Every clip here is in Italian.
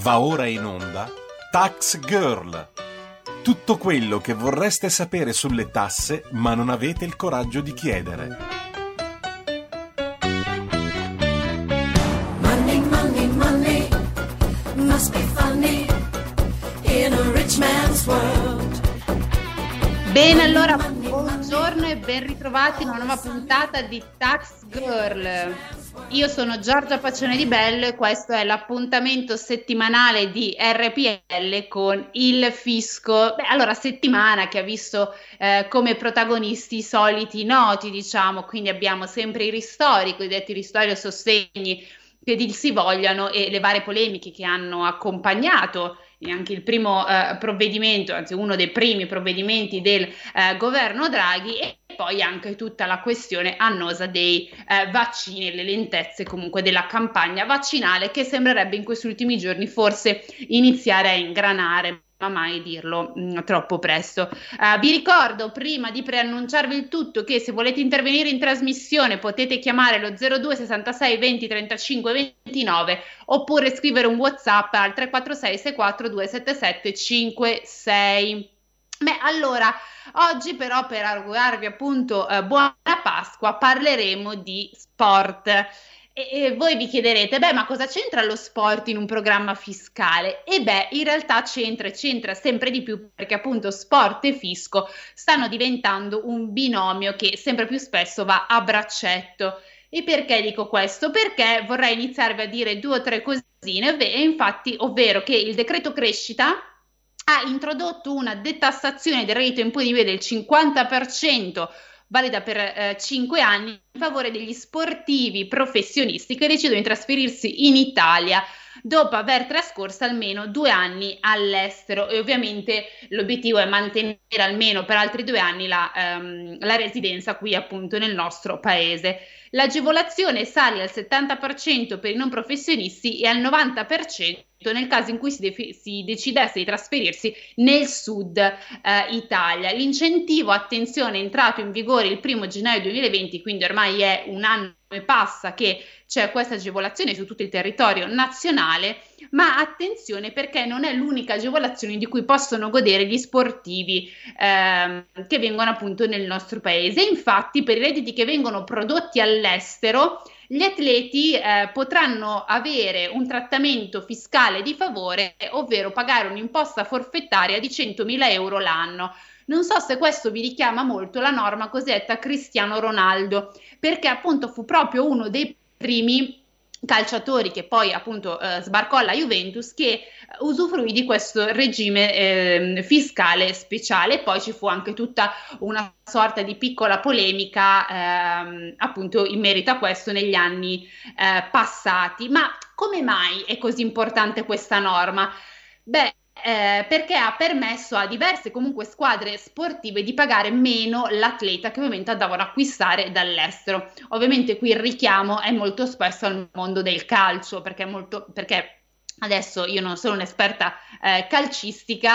Va ora in onda Tax Girl. Tutto quello che vorreste sapere sulle tasse ma non avete il coraggio di chiedere. Money, money, money must be funny in a rich man's world. Bene, allora buongiorno e ben ritrovati in una nuova puntata di Tax Girl. Io sono Giorgia Pacione di Bello e questo è l'appuntamento settimanale di RPL con il fisco. Beh, allora, settimana che ha visto eh, come protagonisti i soliti noti, diciamo, quindi abbiamo sempre i ristori, i cosiddetti ristori o sostegni che dir si vogliano e le varie polemiche che hanno accompagnato anche il primo eh, provvedimento, anzi uno dei primi provvedimenti del eh, governo Draghi e poi anche tutta la questione annosa dei eh, vaccini e le lentezze comunque della campagna vaccinale che sembrerebbe in questi ultimi giorni forse iniziare a ingranare mai dirlo mh, mm, troppo presto. Uh, vi ricordo prima di preannunciarvi il tutto che se volete intervenire in trasmissione potete chiamare lo 02 66 20 35 29 oppure scrivere un WhatsApp al 346 64 277 56. Beh, allora, oggi però per augurarvi appunto eh, buona Pasqua parleremo di sport. E, e, voi vi chiederete, beh, ma cosa c'entra lo sport in un programma fiscale? E beh, in realtà c'entra, c'entra sempre di più perché appunto sport e fisco stanno diventando un binomio che sempre più spesso va a braccetto. E perché dico questo? Perché vorrei iniziarvi a dire due o tre cosine, e infatti, ovvero che il decreto crescita ha introdotto una detassazione del reddito imponibile del 50% valida per eh, 5 anni in favore degli sportivi professionisti che decidono di trasferirsi in Italia dopo aver trascorso almeno due anni all'estero e ovviamente l'obiettivo è mantenere almeno per altri due anni la, ehm, la residenza qui appunto nel nostro paese. L'agevolazione sale al 70% per i non professionisti e al 90% nel caso in cui si, defi- si decidesse di trasferirsi nel sud eh, Italia. L'incentivo, attenzione, è entrato in vigore il primo gennaio 2020, quindi ormai è un anno e passa che c'è questa agevolazione su tutto il territorio nazionale, ma attenzione perché non è l'unica agevolazione di cui possono godere gli sportivi ehm, che vengono appunto nel nostro paese. Infatti, per i redditi che vengono prodotti all'estero, gli atleti eh, potranno avere un trattamento fiscale di favore, ovvero pagare un'imposta forfettaria di 100.000 euro l'anno. Non so se questo vi richiama molto la norma cosiddetta Cristiano Ronaldo, perché appunto fu proprio uno dei primi calciatori che poi appunto eh, sbarcò alla Juventus che usufruì di questo regime eh, fiscale speciale poi ci fu anche tutta una sorta di piccola polemica eh, appunto in merito a questo negli anni eh, passati ma come mai è così importante questa norma? Beh, eh, perché ha permesso a diverse comunque squadre sportive di pagare meno l'atleta che ovviamente andavano a acquistare dall'estero. Ovviamente qui il richiamo è molto spesso al mondo del calcio perché, molto, perché Adesso io non sono un'esperta eh, calcistica,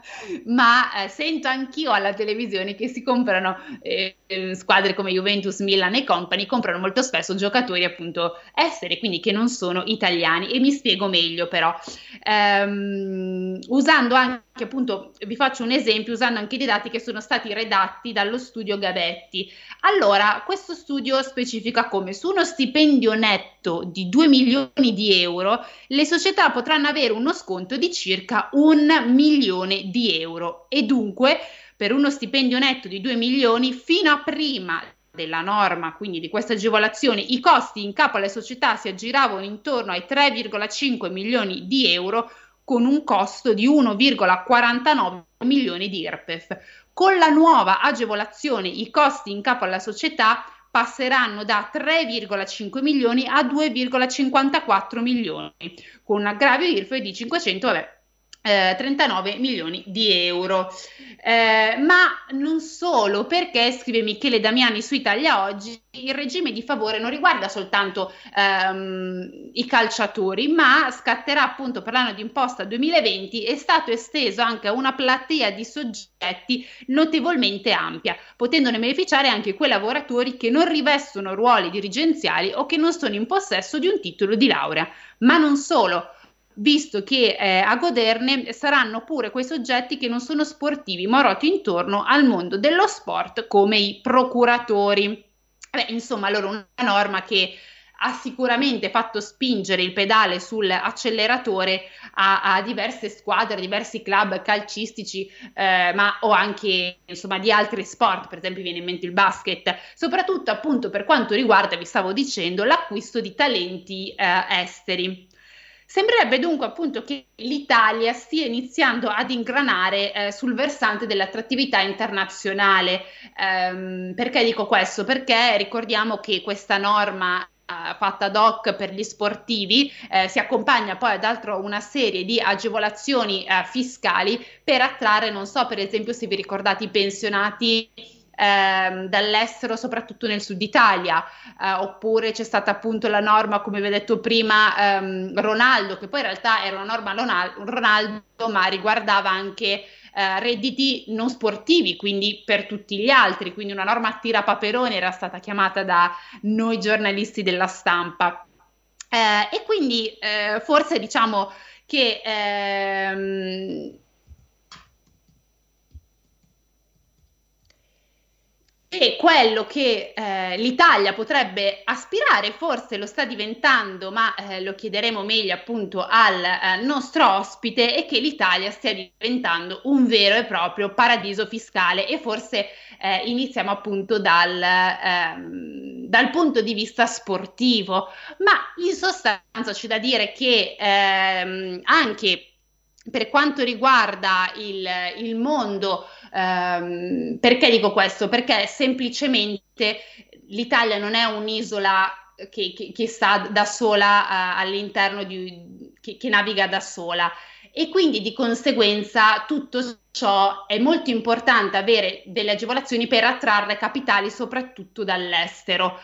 ma eh, sento anch'io alla televisione che si comprano eh, squadre come Juventus, Milan e compagni, comprano molto spesso giocatori appunto esteri, quindi che non sono italiani. E mi spiego meglio però, ehm, usando anche appunto, vi faccio un esempio, usando anche dei dati che sono stati redatti dallo studio Gabetti. Allora, questo studio specifica come su uno stipendio netto di 2 milioni di euro, le società società potranno avere uno sconto di circa un milione di euro e dunque per uno stipendio netto di 2 milioni fino a prima della norma, quindi di questa agevolazione, i costi in capo alle società si aggiravano intorno ai 3,5 milioni di euro con un costo di 1,49 milioni di IRPEF. Con la nuova agevolazione i costi in capo alla società passeranno da 3,5 milioni a 2,54 milioni, con un aggravio IRFE di 500, vabbè, eh, 39 milioni di euro. Eh, ma non solo, perché scrive Michele Damiani su Italia Oggi, il regime di favore non riguarda soltanto ehm, i calciatori, ma scatterà appunto per l'anno di imposta 2020 è stato esteso anche a una platea di soggetti notevolmente ampia, potendone beneficiare anche quei lavoratori che non rivestono ruoli dirigenziali o che non sono in possesso di un titolo di laurea. Ma non solo, visto che eh, a goderne saranno pure quei soggetti che non sono sportivi, ma roti intorno al mondo dello sport come i procuratori. Beh, insomma, allora una norma che ha sicuramente fatto spingere il pedale sull'acceleratore a, a diverse squadre, diversi club calcistici, eh, ma o anche insomma di altri sport, per esempio viene in mente il basket, soprattutto appunto per quanto riguarda, vi stavo dicendo, l'acquisto di talenti eh, esteri. Sembrerebbe dunque appunto che l'Italia stia iniziando ad ingranare eh, sul versante dell'attrattività internazionale. Ehm, perché dico questo? Perché ricordiamo che questa norma fatta ad hoc per gli sportivi, eh, si accompagna poi ad altro una serie di agevolazioni eh, fiscali per attrarre, non so, per esempio se vi ricordate i pensionati ehm, dall'estero, soprattutto nel sud Italia, eh, oppure c'è stata appunto la norma, come vi ho detto prima, ehm, Ronaldo, che poi in realtà era una norma Ronaldo, ma riguardava anche eh, redditi non sportivi, quindi per tutti gli altri, quindi una norma a tira paperone era stata chiamata da noi giornalisti della stampa. Eh, e quindi eh, forse diciamo che ehm, E quello che eh, l'Italia potrebbe aspirare, forse lo sta diventando, ma eh, lo chiederemo meglio appunto al eh, nostro ospite, è che l'Italia stia diventando un vero e proprio paradiso fiscale e forse eh, iniziamo appunto dal, ehm, dal, punto di vista sportivo, ma in sostanza c'è da dire che ehm, anche per quanto riguarda il, il mondo, ehm, perché dico questo? Perché semplicemente l'Italia non è un'isola che, che, che sta da sola uh, all'interno di, che, che naviga da sola e quindi di conseguenza tutto ciò è molto importante avere delle agevolazioni per attrarre capitali soprattutto dall'estero.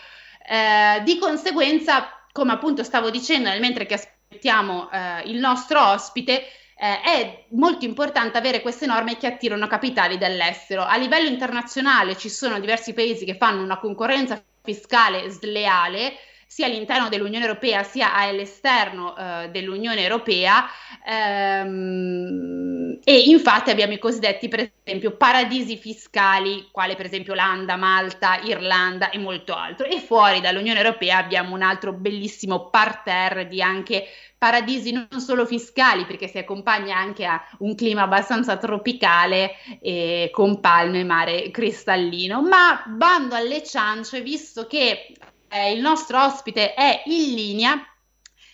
Eh, di conseguenza, come appunto stavo dicendo mentre che aspettiamo eh, il nostro ospite, eh, è molto importante avere queste norme che attirano capitali dall'estero. A livello internazionale ci sono diversi paesi che fanno una concorrenza fiscale sleale sia all'interno dell'Unione Europea sia all'esterno eh, dell'Unione Europea ehm, e infatti abbiamo i cosiddetti per esempio paradisi fiscali quale per esempio Olanda, Malta, Irlanda e molto altro. E fuori dall'Unione Europea abbiamo un altro bellissimo parterre di anche paradisi non solo fiscali perché si accompagna anche a un clima abbastanza tropicale eh, con palme e mare cristallino. Ma bando alle ciance visto che eh, il nostro ospite è in linea,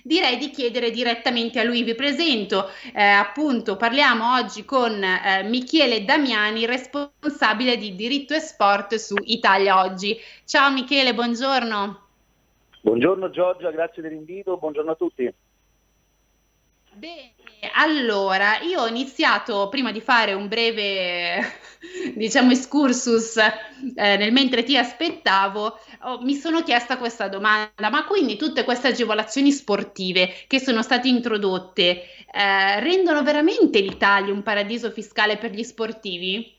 direi di chiedere direttamente a lui. Vi presento, eh, appunto, parliamo oggi con eh, Michele Damiani, responsabile di diritto e sport su Italia Oggi. Ciao Michele, buongiorno. Buongiorno Giorgia, grazie dell'invito, buongiorno a tutti. Bene, allora io ho iniziato prima di fare un breve, diciamo, excursus eh, nel mentre ti aspettavo, oh, mi sono chiesta questa domanda, ma quindi tutte queste agevolazioni sportive che sono state introdotte eh, rendono veramente l'Italia un paradiso fiscale per gli sportivi?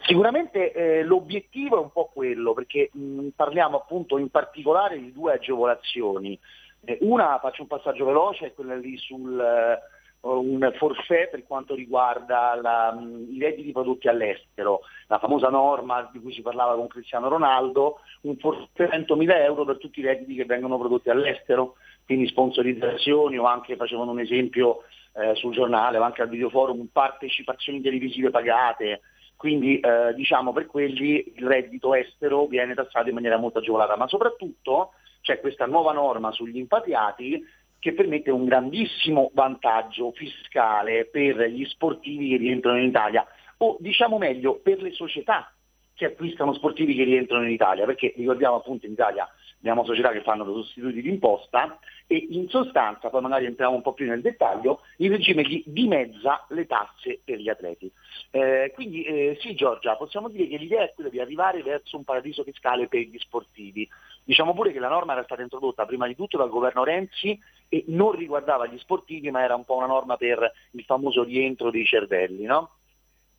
Sicuramente eh, l'obiettivo è un po' quello, perché mh, parliamo appunto in particolare di due agevolazioni. Eh, una, faccio un passaggio veloce, è quella lì sul uh, un forfait per quanto riguarda la, um, i redditi prodotti all'estero, la famosa norma di cui si parlava con Cristiano Ronaldo, un forfait 100.000 euro per tutti i redditi che vengono prodotti all'estero, quindi sponsorizzazioni o anche facevano un esempio eh, sul giornale o anche al videoforum, partecipazioni televisive pagate, quindi eh, diciamo per quelli il reddito estero viene tassato in maniera molto agevolata, ma soprattutto c'è questa nuova norma sugli impatriati che permette un grandissimo vantaggio fiscale per gli sportivi che rientrano in Italia, o diciamo meglio per le società che acquistano sportivi che rientrano in Italia, perché ricordiamo appunto in Italia abbiamo società che fanno sostituti d'imposta e in sostanza, poi magari entriamo un po' più nel dettaglio, il regime gli dimezza le tasse per gli atleti. Eh, quindi eh, sì Giorgia, possiamo dire che l'idea è quella di arrivare verso un paradiso fiscale per gli sportivi. Diciamo pure che la norma era stata introdotta prima di tutto dal governo Renzi e non riguardava gli sportivi, ma era un po' una norma per il famoso rientro dei cervelli. No?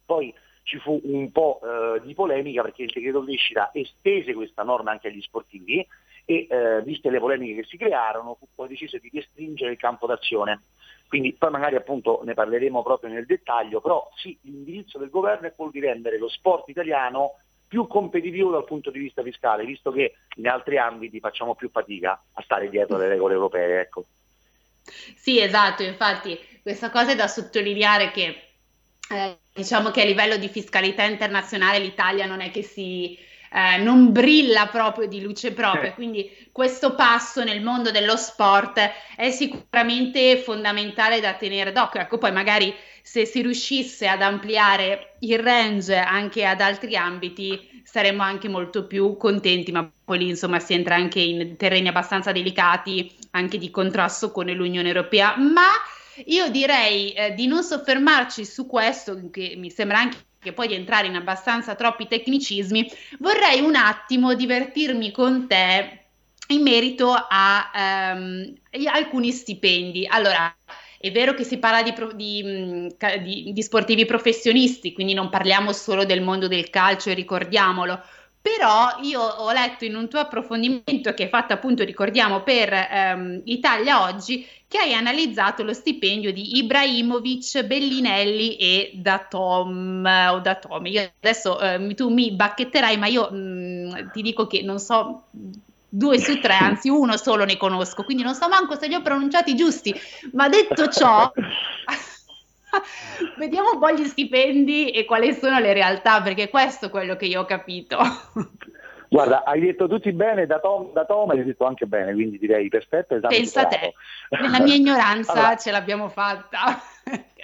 Poi ci fu un po' eh, di polemica perché il decreto crescita estese questa norma anche agli sportivi e eh, viste le polemiche che si crearono fu poi deciso di restringere il campo d'azione. Quindi poi magari appunto ne parleremo proprio nel dettaglio, però sì, l'indirizzo del governo è quello di rendere lo sport italiano più competitivo dal punto di vista fiscale, visto che in altri ambiti facciamo più fatica a stare dietro alle regole europee. Ecco. Sì, esatto, infatti questa cosa è da sottolineare che eh, diciamo che a livello di fiscalità internazionale l'Italia non è che si eh, non brilla proprio di luce propria, quindi questo passo nel mondo dello sport è sicuramente fondamentale da tenere d'occhio. Ecco, poi magari se si riuscisse ad ampliare il range anche ad altri ambiti saremmo anche molto più contenti, ma poi lì insomma si entra anche in terreni abbastanza delicati anche di contrasto con l'Unione Europea, ma io direi eh, di non soffermarci su questo, che mi sembra anche che poi di entrare in abbastanza troppi tecnicismi, vorrei un attimo divertirmi con te in merito a um, alcuni stipendi. Allora, è vero che si parla di, di, di, di, sportivi professionisti, quindi non parliamo solo del mondo del calcio, ricordiamolo. Però io ho letto in un tuo approfondimento che hai fatto appunto, ricordiamo, per ehm, Italia Oggi, che hai analizzato lo stipendio di Ibrahimovic, Bellinelli e Datom o Datome. Io adesso eh, tu mi bacchetterai, ma io mh, mm, ti dico che non so due su tre, anzi uno solo ne conosco, quindi non so manco se li ho pronunciati giusti, ma detto ciò, vediamo un po' gli stipendi e quali sono le realtà, perché questo è quello che io ho capito. Guarda, hai detto tutti bene, da Tom, da Tom hai detto anche bene, quindi direi perfetto. Pensa a te, nella mia ignoranza allora, ce l'abbiamo fatta.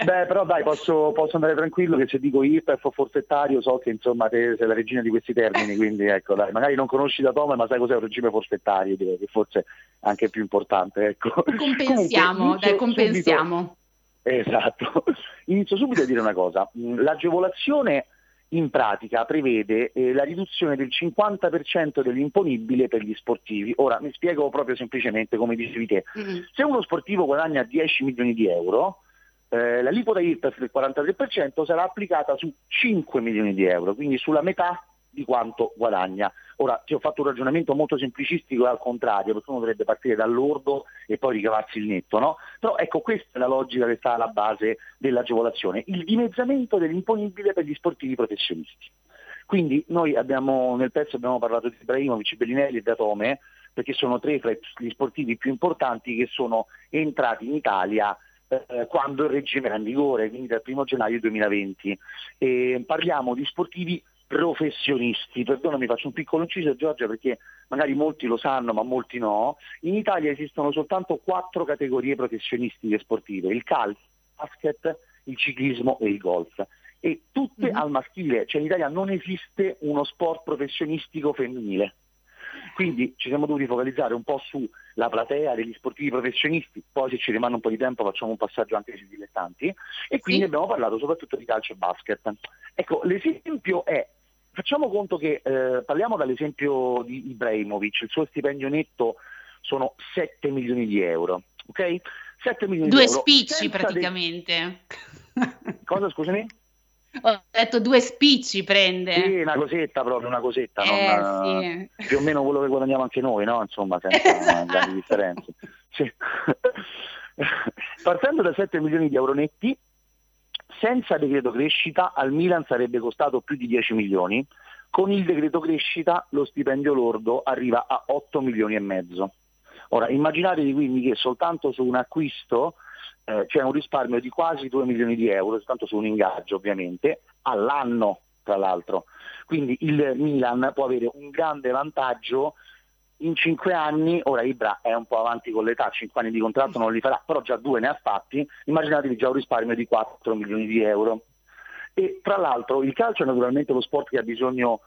Beh, però dai, posso, posso, andare tranquillo che se dico IRPEF o forfettario so che insomma te sei la regina di questi termini, quindi ecco dai, magari non conosci da Tom, ma sai cos'è un regime forfettario, direi che forse è anche più importante. Ecco. Compensiamo, Comunque, dai, compensiamo. Subito, esatto, inizio subito a dire una cosa, l'agevolazione in pratica prevede eh, la riduzione del 50% dell'imponibile per gli sportivi. Ora mi spiego proprio semplicemente come dicevi te. Mm-hmm. Se uno sportivo guadagna 10 milioni di euro, eh, l'aliquota IRPEF del 43% sarà applicata su 5 milioni di euro, quindi sulla metà di quanto guadagna. Ora ti ho fatto un ragionamento molto semplicistico e al contrario, perché uno dovrebbe partire dall'ordo e poi ricavarsi il netto, no? Però ecco questa è la logica che sta alla base dell'agevolazione, il dimezzamento dell'imponibile per gli sportivi professionisti. Quindi noi abbiamo, nel pezzo abbiamo parlato di Ibrahimovic, Bellinelli e Datome, perché sono tre fra gli sportivi più importanti che sono entrati in Italia eh, quando il regime era in vigore, quindi dal 1 gennaio 2020. E parliamo di sportivi professionisti. Perdonami, faccio un piccolo inciso Giorgia perché magari molti lo sanno ma molti no. In Italia esistono soltanto quattro categorie professionistiche sportive, il calcio, il basket, il ciclismo e il golf. E tutte mm-hmm. al maschile, cioè in Italia non esiste uno sport professionistico femminile. Quindi ci siamo dovuti focalizzare un po' sulla platea degli sportivi professionisti, poi se ci rimane un po' di tempo facciamo un passaggio anche sui dilettanti e quindi sì. abbiamo parlato soprattutto di calcio e basket. Ecco, l'esempio è Facciamo conto che eh, parliamo dall'esempio di Ibrahimovic, il suo stipendio netto sono 7 milioni di euro, ok? 7 milioni due di euro. Due spicci praticamente. De... Cosa scusami? Ho detto due spicci prende. Sì, una cosetta proprio, una cosetta, eh, non, sì. più o meno quello che guadagniamo anche noi, no? Insomma, senza grandi differenze. Sì. Partendo da 7 milioni di euro netti, senza decreto crescita al Milan sarebbe costato più di 10 milioni, con il decreto crescita lo stipendio lordo arriva a 8 milioni e mezzo. Ora immaginatevi quindi che soltanto su un acquisto eh, c'è un risparmio di quasi 2 milioni di euro, soltanto su un ingaggio ovviamente, all'anno tra l'altro. Quindi il Milan può avere un grande vantaggio in cinque anni, ora Ibra è un po' avanti con l'età, cinque anni di contratto non li farà, però già due ne ha fatti, immaginatevi già un risparmio di 4 milioni di euro. E tra l'altro il calcio è naturalmente lo sport che ha bisogno,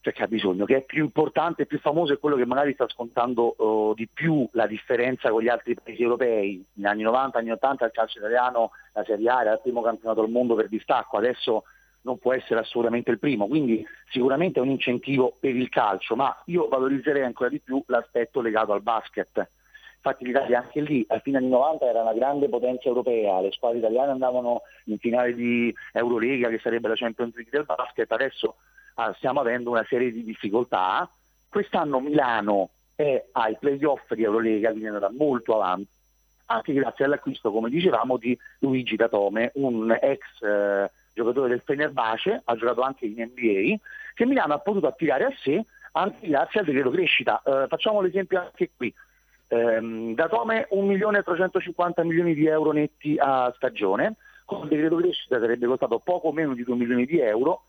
cioè che ha bisogno, che è più importante, più famoso, è quello che magari sta scontando uh, di più la differenza con gli altri paesi europei. Negli anni 90, anni 80 il calcio italiano, la Serie A era il primo campionato del mondo per distacco, adesso non può essere assolutamente il primo, quindi sicuramente è un incentivo per il calcio, ma io valorizzerei ancora di più l'aspetto legato al basket. Infatti l'Italia anche lì a fine anni 90 era una grande potenza europea, le squadre italiane andavano in finale di Eurolega che sarebbe la Champions League del basket, adesso ah, stiamo avendo una serie di difficoltà. Quest'anno Milano è ai playoff di Eurolega, quindi andata molto avanti, anche grazie all'acquisto, come dicevamo, di Luigi Datome, un ex eh, giocatore del Fenerbahce, ha giocato anche in NBA, che Milano ha potuto attirare a sé anche grazie al decreto crescita. Eh, facciamo l'esempio anche qui. Eh, Datome 1 milione e 350 milioni di euro netti a stagione, con il decreto crescita sarebbe costato poco meno di 2 milioni di euro,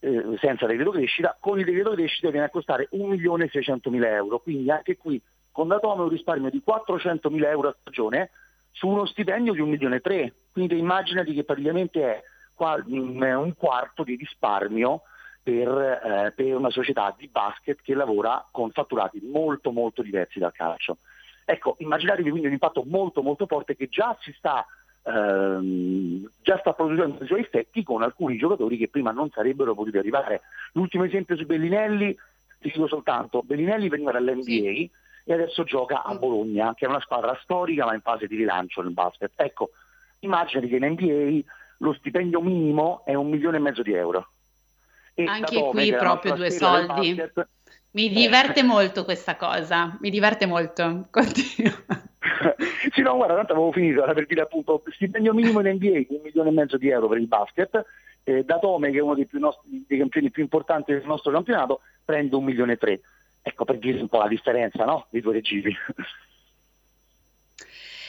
eh, senza decreto crescita, con il decreto crescita viene a costare 1 milione e 600 mila euro, quindi anche qui con Datome un risparmio di 400 mila euro a stagione su uno stipendio di 1 milione e 3, quindi immaginati che praticamente è un quarto di risparmio per, eh, per, una società di basket che lavora con fatturati molto molto diversi dal calcio. Ecco, immaginatevi quindi un impatto molto molto forte che già si sta, ehm, già sta producendo i suoi effetti con alcuni giocatori che prima non sarebbero potuti arrivare. L'ultimo esempio su Bellinelli, ti dico soltanto, Bellinelli veniva dall'NBA sì. e adesso gioca a Bologna, che è una squadra storica ma in fase di rilancio nel basket. Ecco, immaginati che in NBA lo stipendio minimo è un milione e mezzo di euro. E Anche qui proprio due soldi. Basket, mi eh. diverte eh. molto questa cosa, mi diverte molto. Continua. sì, no, guarda, tanto avevo finito per dire appunto stipendio minimo in NBA un milione e mezzo di euro per il basket. Eh, Datome, che è uno dei, nostri, dei, campioni più importanti del nostro campionato, prende un milione e tre. Ecco per dire un po' la differenza no? dei due regimi.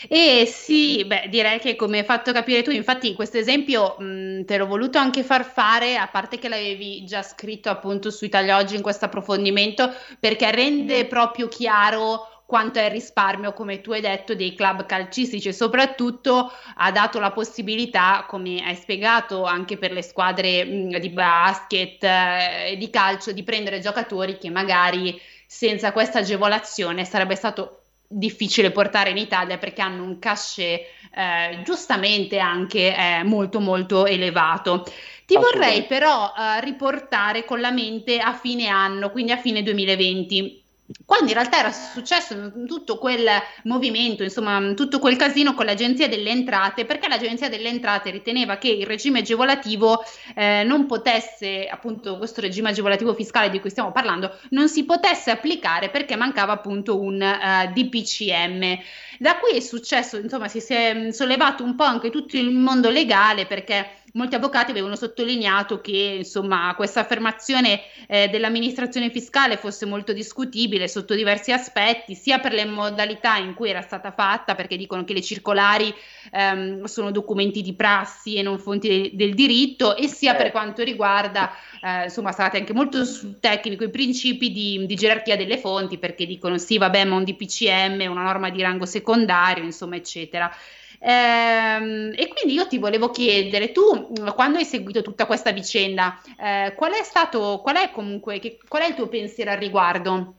Eh sì, beh, direi che come hai fatto capire tu, infatti questo esempio mh, te l'ho voluto anche far fare, a parte che l'avevi già scritto appunto su Italia Oggi in questo approfondimento, perché rende proprio chiaro quanto è il risparmio, come tu hai detto, dei club calcistici. E soprattutto ha dato la possibilità, come hai spiegato anche per le squadre mh, di basket e eh, di calcio, di prendere giocatori che magari senza questa agevolazione sarebbe stato difficile portare in Italia perché hanno un cachet eh, giustamente anche eh, molto molto elevato. Ti vorrei però eh, riportare con la mente a fine anno, quindi a fine 2020 quando in realtà era successo tutto quel movimento, insomma, tutto quel casino con l'Agenzia delle Entrate, perché l'Agenzia delle Entrate riteneva che il regime agevolativo eh, non potesse, appunto, questo regime agevolativo fiscale di cui stiamo parlando, non si potesse applicare perché mancava appunto un uh, eh, DPCM. Da qui è successo, insomma, si è sollevato un po' anche tutto il mondo legale perché molti avvocati avevano sottolineato che insomma, questa affermazione eh, dell'amministrazione fiscale fosse molto discutibile sotto diversi aspetti, sia per le modalità in cui era stata fatta, perché dicono che le circolari ehm, sono documenti di prassi e non fonti de- del diritto, e sia per eh. quanto riguarda, eh, insomma, state anche molto tecnico i principi di, di, gerarchia delle fonti, perché dicono sì, vabbè, ma un DPCM, una norma di rango secondario, insomma, eccetera. Ehm, e quindi io ti volevo chiedere, tu quando hai seguito tutta questa vicenda, eh, qual è stato, qual è comunque, che, qual è il tuo pensiero al riguardo?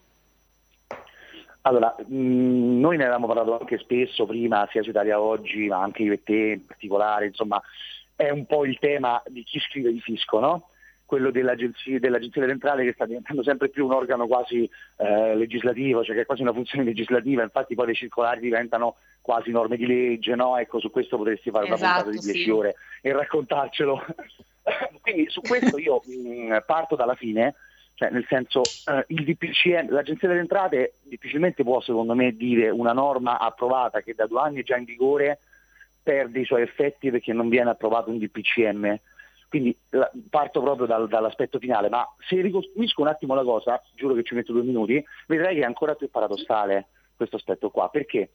Allora, mh, noi ne avevamo parlato anche spesso prima, sia su Italia Oggi, ma anche io e te in particolare, insomma, è un po' il tema di chi scrive di fisco, no? Quello dell'agenzia, dell'agenzia centrale che sta diventando sempre più un organo quasi eh, legislativo, cioè che è quasi una funzione legislativa, infatti poi le circolari diventano quasi norme di legge, no? Ecco, su questo potresti fare esatto, una puntata di 10 sì. ore e raccontarcelo. Quindi su questo io mh, mm, parto dalla fine, cioè nel senso eh, il DPCM, l'Agenzia delle Entrate difficilmente può secondo me dire una norma approvata che da due anni è già in vigore perde i suoi effetti perché non viene approvato un DPCM quindi parto proprio dal, dall'aspetto finale, ma se ricostruisco un attimo la cosa, giuro che ci metto due minuti, vedrei che è ancora più paradossale questo aspetto qua, perché,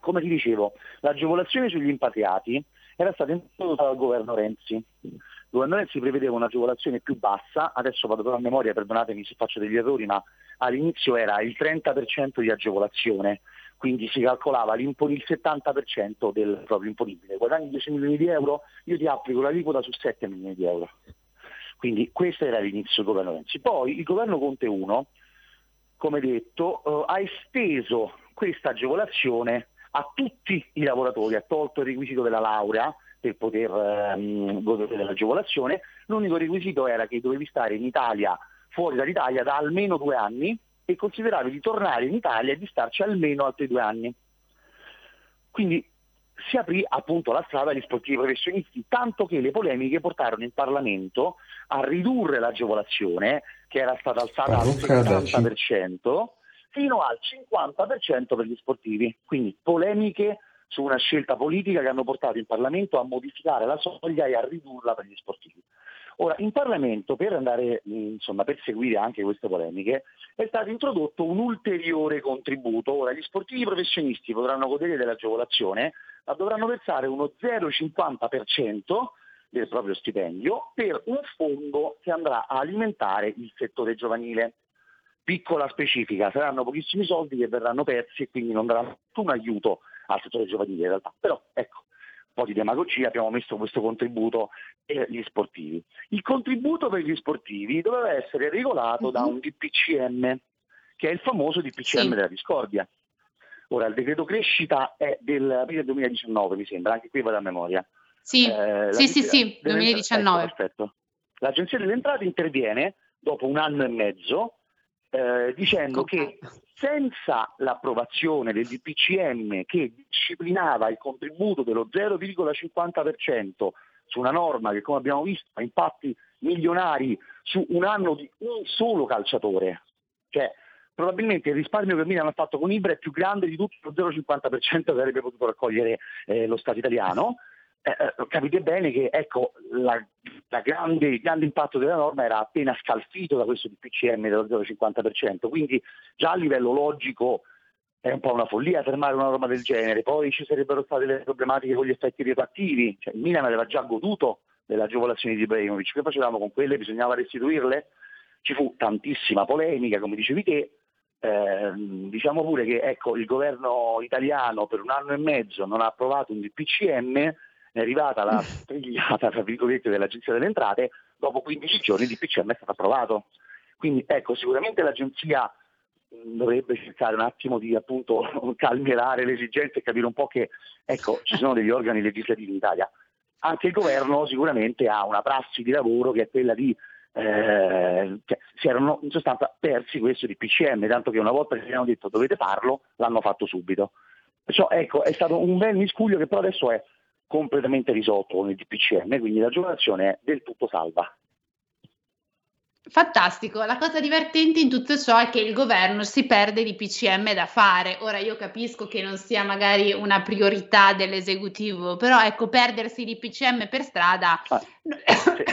come ti dicevo, l'agevolazione sugli impatriati era stata introdotta dal governo Renzi. Il governo Renzi prevedeva un'agevolazione più bassa, adesso vado però a memoria, perdonatemi se faccio degli errori, ma all'inizio era il 30% di agevolazione, quindi si calcolava il 70% del proprio imponibile. Guadagni 10 milioni di euro, io ti applico l'aliquota su 7 milioni di euro. Quindi questo era l'inizio del governo Renzi. Poi il governo Conte 1, come detto, eh, ha esteso questa agevolazione a tutti i lavoratori, ha tolto il requisito della laurea per poter ehm, godere dell'agevolazione, l'unico requisito era che dovevi stare in Italia, fuori dall'Italia da almeno due anni e consideravi di tornare in Italia e di starci almeno altri due anni. Quindi si aprì appunto la strada agli sportivi professionisti, tanto che le polemiche portarono in Parlamento a ridurre l'agevolazione, che era stata alzata al 70%, fino al 50% per gli sportivi. Quindi polemiche su una scelta politica che hanno portato il Parlamento a modificare la soglia e a ridurla per gli sportivi. Ora, in Parlamento, per andare, insomma, per seguire anche queste polemiche, è stato introdotto un ulteriore contributo. Ora, gli sportivi professionisti potranno godere dell'agevolazione, ma dovranno versare uno 0,50% del proprio stipendio per un fondo che andrà a alimentare il settore giovanile. Piccola specifica, saranno pochissimi soldi che verranno persi e quindi non daranno nessun aiuto al settore giovanile in realtà. Però ecco, po' di demagogia, abbiamo messo questo contributo per gli sportivi. Il contributo per gli sportivi doveva essere regolato mm-hmm. da un DPCM, che è il famoso DPCM sì. della discordia. Ora, il decreto crescita è del 2019, mi sembra, anche qui vado a memoria. Sì, eh, sì, sì, sì, 2019. Ecco, perfetto. L'Agenzia delle Entrate interviene dopo un anno e mezzo eh, dicendo che senza l'approvazione del DPCM che disciplinava il contributo dello 0,50% su una norma che come abbiamo visto ha impatti milionari su un anno di un solo calciatore, cioè probabilmente il risparmio che Milan ha fatto con Ibra è più grande di tutto lo 0,50% che avrebbe potuto raccogliere eh, lo Stato italiano eh, eh, capite bene che ecco, la, la grande, il grande impatto della norma era appena scalfito da questo DPCM dello 0,50%, quindi già a livello logico è un po' una follia fermare una norma del genere, poi ci sarebbero state le problematiche con gli effetti retroattivi, cioè, il Milan aveva già goduto delle agevolazioni di Ibrahimovic, che facevamo con quelle? Bisognava restituirle? Ci fu tantissima polemica, come dicevi te, eh, diciamo pure che ecco, il governo italiano per un anno e mezzo non ha approvato un DPCM è arrivata la strigliata tra virgolette dell'Agenzia delle Entrate, dopo 15 giorni il DPCM è stato approvato. Quindi ecco, sicuramente l'Agenzia dovrebbe cercare un attimo di appunto calmierare le esigenze e capire un po' che ecco, ci sono degli organi legislativi in Italia. Anche il governo sicuramente ha una prassi di lavoro che è quella di eh, cioè, si erano in sostanza persi questo di PCM, tanto che una volta che gli hanno detto dovete farlo, l'hanno fatto subito. Perciò ecco, è stato un bel miscuglio che però adesso è completamente risolto con il DPCM, quindi la giovanazione è del tutto salva. Fantastico, la cosa divertente in tutto ciò è che il governo si perde di PCM da fare. Ora io capisco che non sia magari una priorità dell'esecutivo, però ecco, perdersi di PCM per strada... Ah, sì.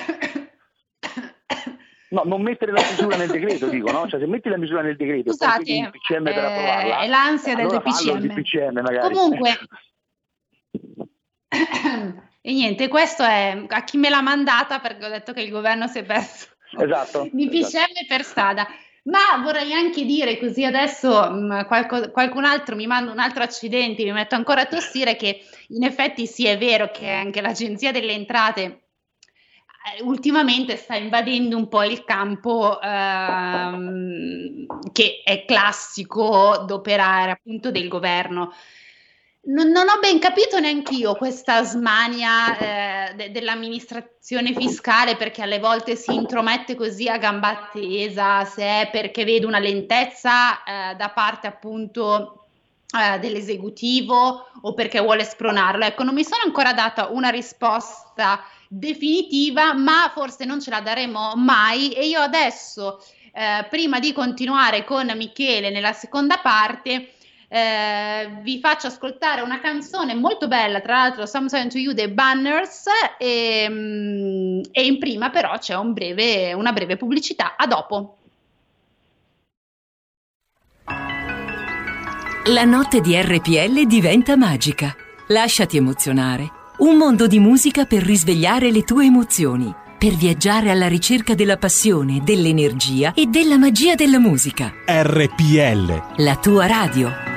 No, non mettere la misura nel decreto, dico, no? Cioè, se metti la misura nel decreto, Scusate, il PCM per eh, approvarla, è l'ansia del allora DPCM. DPCM magari. Comunque, e niente, questo è a chi me l'ha mandata perché ho detto che il governo si è perso esatto, di PCM esatto. per strada. Ma vorrei anche dire, così adesso mh, mm, qualco, qualcun altro mi manda un altro accidente, mi metto ancora a tossire, che in effetti sì è vero che anche l'Agenzia delle Entrate eh, ultimamente sta invadendo un po' il campo ehm, che è classico d'operare appunto del governo non, non, ho ben capito neanche io questa smania eh, de- dell'amministrazione fiscale perché alle volte si intromette così a gamba tesa, se è perché vede una lentezza eh, da parte appunto eh, dell'esecutivo o perché vuole spronarlo. Ecco, non mi sono ancora data una risposta definitiva, ma forse non ce la daremo mai e io adesso, eh, prima di continuare con Michele nella seconda parte, eh, vi faccio ascoltare una canzone molto bella, tra l'altro Sometimes to You dei Banners e, mm, e in prima però c'è un breve, una breve pubblicità. A dopo. La notte di RPL diventa magica. Lasciati emozionare. Un mondo di musica per risvegliare le tue emozioni, per viaggiare alla ricerca della passione, dell'energia e della magia della musica. RPL. La tua radio.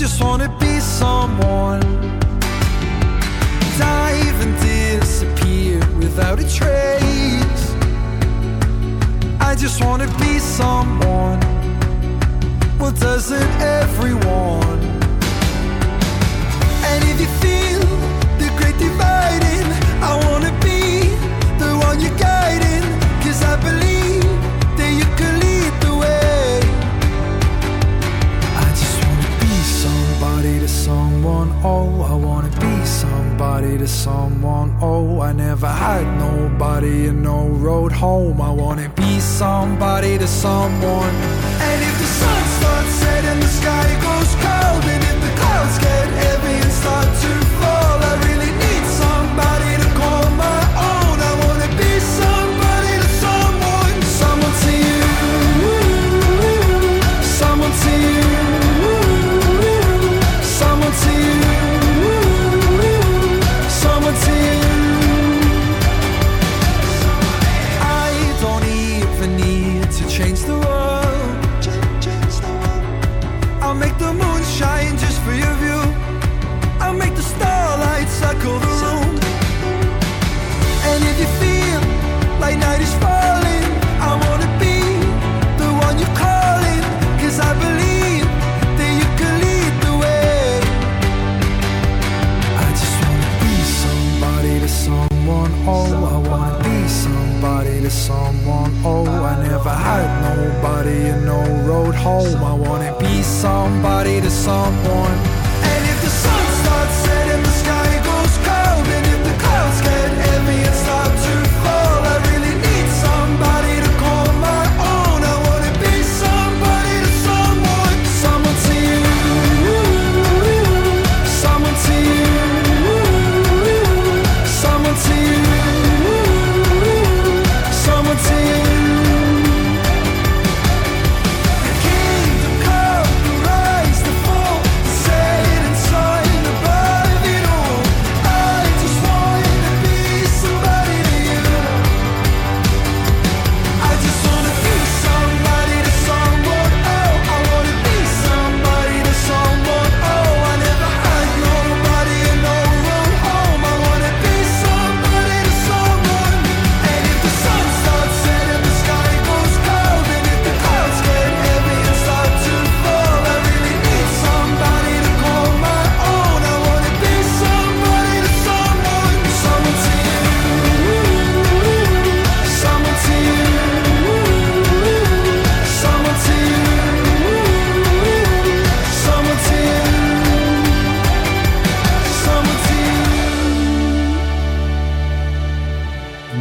just wanna be someone. Dive and disappear without a trace. I just wanna be someone. Well, doesn't everyone? And if you feel the great dividing, I wanna be the one you're guiding. Someone. Oh, I wanna be somebody to someone. Oh, I never had nobody and no road home. I wanna be somebody to someone.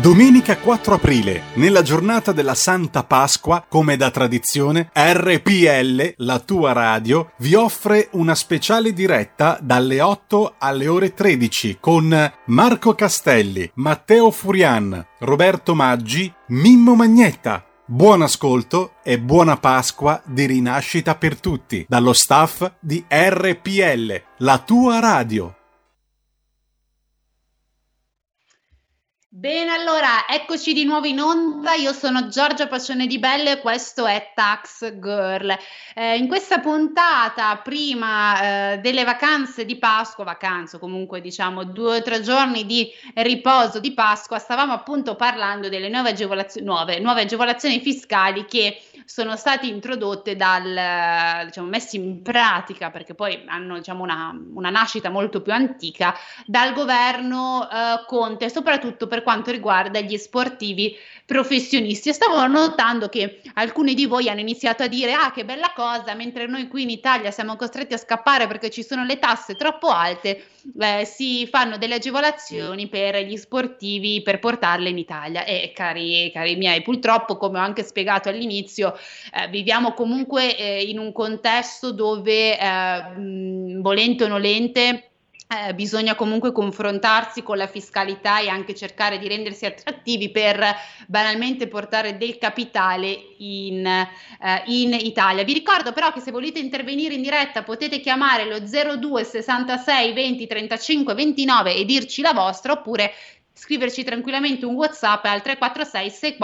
Domenica 4 aprile, nella giornata della Santa Pasqua, come da tradizione, RPL, la tua radio, vi offre una speciale diretta dalle 8 alle ore 13 con Marco Castelli, Matteo Furian, Roberto Maggi, Mimmo Magnetta. Buon ascolto e buona Pasqua di rinascita per tutti dallo staff di RPL, la tua radio. Bene, allora eccoci di nuovo in onda. Io sono Giorgia Pacione di Belle e questo è Tax Girl. Eh, in questa puntata, prima eh, delle vacanze di Pasqua, vacanze comunque diciamo due o tre giorni di riposo di Pasqua, stavamo appunto parlando delle nuove agevolazioni, nuove, nuove agevolazioni fiscali che sono state introdotte dal, diciamo, messe in pratica perché poi hanno diciamo, una, una nascita molto più antica dal governo eh, Conte, soprattutto per quanto riguarda gli sportivi professionisti. Stavo notando che alcuni di voi hanno iniziato a dire: Ah, che bella cosa, mentre noi qui in Italia siamo costretti a scappare perché ci sono le tasse troppo alte, eh, si fanno delle agevolazioni per gli sportivi per portarle in Italia. E cari, cari miei, purtroppo, come ho anche spiegato all'inizio, eh, viviamo comunque eh, in un contesto dove, eh, volente o nolente, eh, bisogna comunque confrontarsi con la fiscalità e anche cercare di rendersi attrattivi per banalmente portare del capitale in, eh, in Italia. Vi ricordo però che se volete intervenire in diretta potete chiamare lo 02 66 20 35 29 e dirci la vostra oppure scriverci tranquillamente un WhatsApp al 346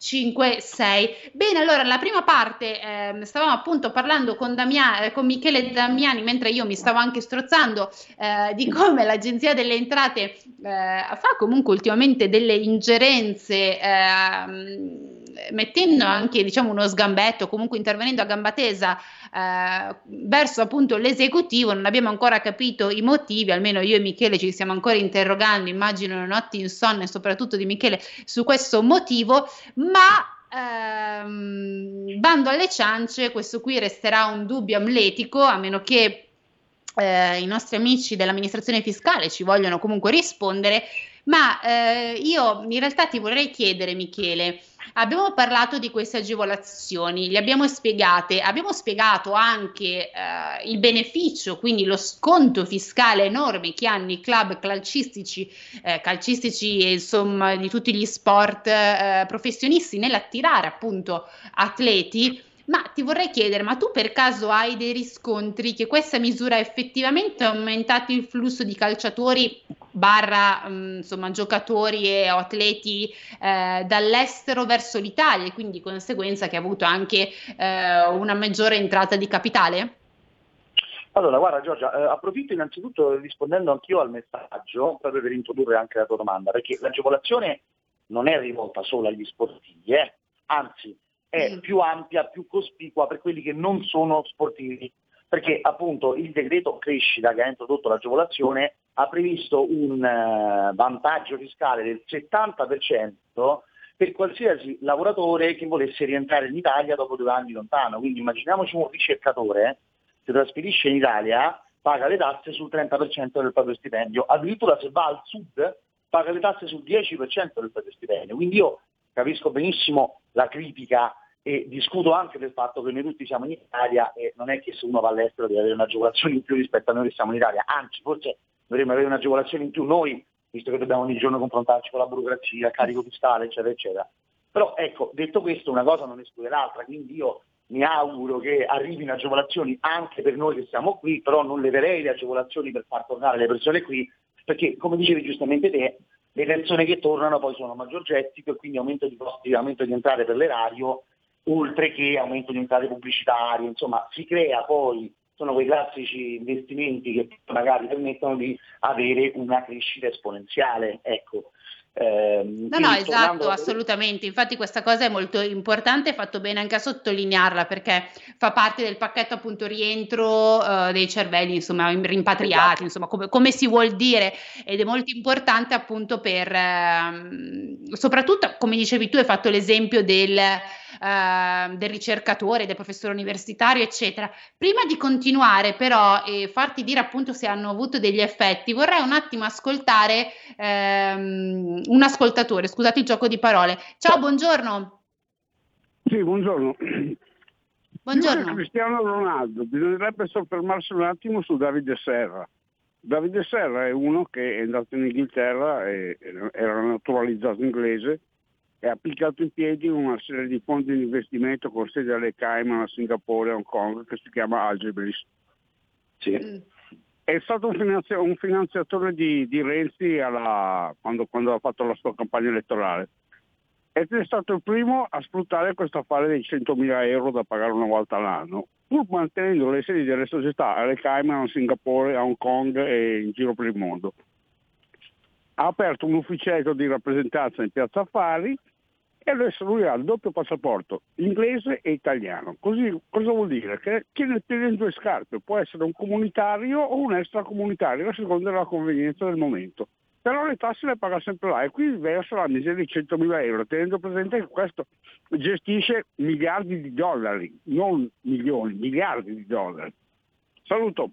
64277 56. Bene, allora la prima parte ehm, stavamo appunto parlando con, Damia- eh, con Michele Damiani mentre io mi stavo anche strozzando eh, di come l'Agenzia delle Entrate eh, fa comunque ultimamente delle ingerenze ehm, mettendo anche diciamo uno sgambetto, comunque intervenendo a gamba tesa eh, verso appunto l'esecutivo, non abbiamo ancora capito i motivi, almeno io e Michele ci stiamo ancora interrogando, immagino notti insonne soprattutto di Michele su questo motivo, ma ehm, bando alle ciance, questo qui resterà un dubbio amletico, a meno che eh, i nostri amici dell'amministrazione fiscale ci vogliono comunque rispondere, ma eh, io in realtà ti vorrei chiedere, Michele, abbiamo parlato di queste agevolazioni, le abbiamo spiegate, abbiamo spiegato anche eh, il beneficio, quindi lo sconto fiscale enorme che hanno i club calcistici, eh, calcistici e insomma di tutti gli sport eh, professionisti nell'attirare appunto atleti. Ma ti vorrei chiedere, ma tu per caso hai dei riscontri che questa misura ha effettivamente aumentato il flusso di calciatori barra mh, insomma giocatori e atleti eh, dall'estero verso l'Italia e quindi di conseguenza che ha avuto anche eh, una maggiore entrata di capitale? Allora, guarda Giorgia, eh, approfitto innanzitutto rispondendo anch'io al messaggio, proprio per introdurre anche la tua domanda, perché l'agevolazione non è rivolta solo agli sportivi, eh, anzi è Mm. più ampia, più cospicua per quelli che non sono sportivi, perché appunto il decreto crescita che ha introdotto l'agevolazione ha previsto un eh, vantaggio fiscale del 70% per qualsiasi lavoratore che volesse rientrare in Italia dopo due anni lontano. Quindi immaginiamoci un ricercatore si trasferisce in Italia, paga le tasse sul 30% del proprio stipendio, addirittura se va al sud paga le tasse sul 10% del proprio stipendio. Quindi io capisco benissimo la critica e discuto anche del fatto che noi tutti siamo in Italia e non è che se uno va all'estero deve avere un'agevolazione in più rispetto a noi che siamo in Italia, anzi forse dovremmo avere un'agevolazione in più noi, visto che dobbiamo ogni giorno confrontarci con la burocrazia, il carico fiscale, eccetera, eccetera. Però ecco, detto questo, una cosa non esclude l'altra, quindi io mi auguro che arrivino agevolazioni anche per noi che siamo qui, però non leverei le agevolazioni per far tornare le persone qui, perché come dicevi giustamente te, le persone che tornano poi sono maggior gettito e quindi aumento di costi, aumento di entrate per l'erario, oltre che aumento di entrate pubblicitarie, insomma si crea poi, sono quei classici investimenti che magari permettono di avere una crescita esponenziale. Ecco. Ehm, No, no, esatto, a- assolutamente. Infatti questa cosa è molto importante, è fatto bene anche a sottolinearla perché fa parte del pacchetto appunto rientro eh, dei cervelli, insomma, rimpatriati, Esatto. insomma, come, come si vuol dire ed è molto importante appunto per, ehm, soprattutto come dicevi tu, hai fatto l'esempio del, ehm, del ricercatore, del professore universitario, eccetera. Prima di continuare però e farti dire appunto se hanno avuto degli effetti, vorrei un attimo ascoltare ehm, un ascoltatore, scusate il gioco di parole. Ciao, buongiorno. Sì, buongiorno. Buongiorno. Cristiano Ronaldo, bisognerebbe soffermarsi un attimo su Davide Serra. Davide Serra è uno che è andato in Inghilterra, e, era naturalizzato inglese, e ha applicato in piedi una serie di fondi di investimento con sede alle Cayman, a Singapore e a Hong Kong che si chiama Algebris. Mm. È stato un, finanzia- un finanziatore di, di Renzi alla- quando, quando ha fatto la sua campagna elettorale. Ed è stato il primo a sfruttare questo affare dei 100.000 euro da pagare una volta all'anno, pur mantenendo le sedi delle società alle Cayman, a Singapore, a Hong Kong e in giro per il mondo. Ha aperto un ufficetto di rappresentanza in Piazza Affari e adesso lui ha il doppio passaporto, inglese e italiano. Così cosa vuol dire? Che tiene tiene due scarpe, può essere un comunitario o un extracomunitario, a seconda della convenienza del momento. Però le tasse le paga sempre là e qui versa la miseria di 100.000 euro, tenendo presente che questo gestisce miliardi di dollari, non milioni, miliardi di dollari. Saluto.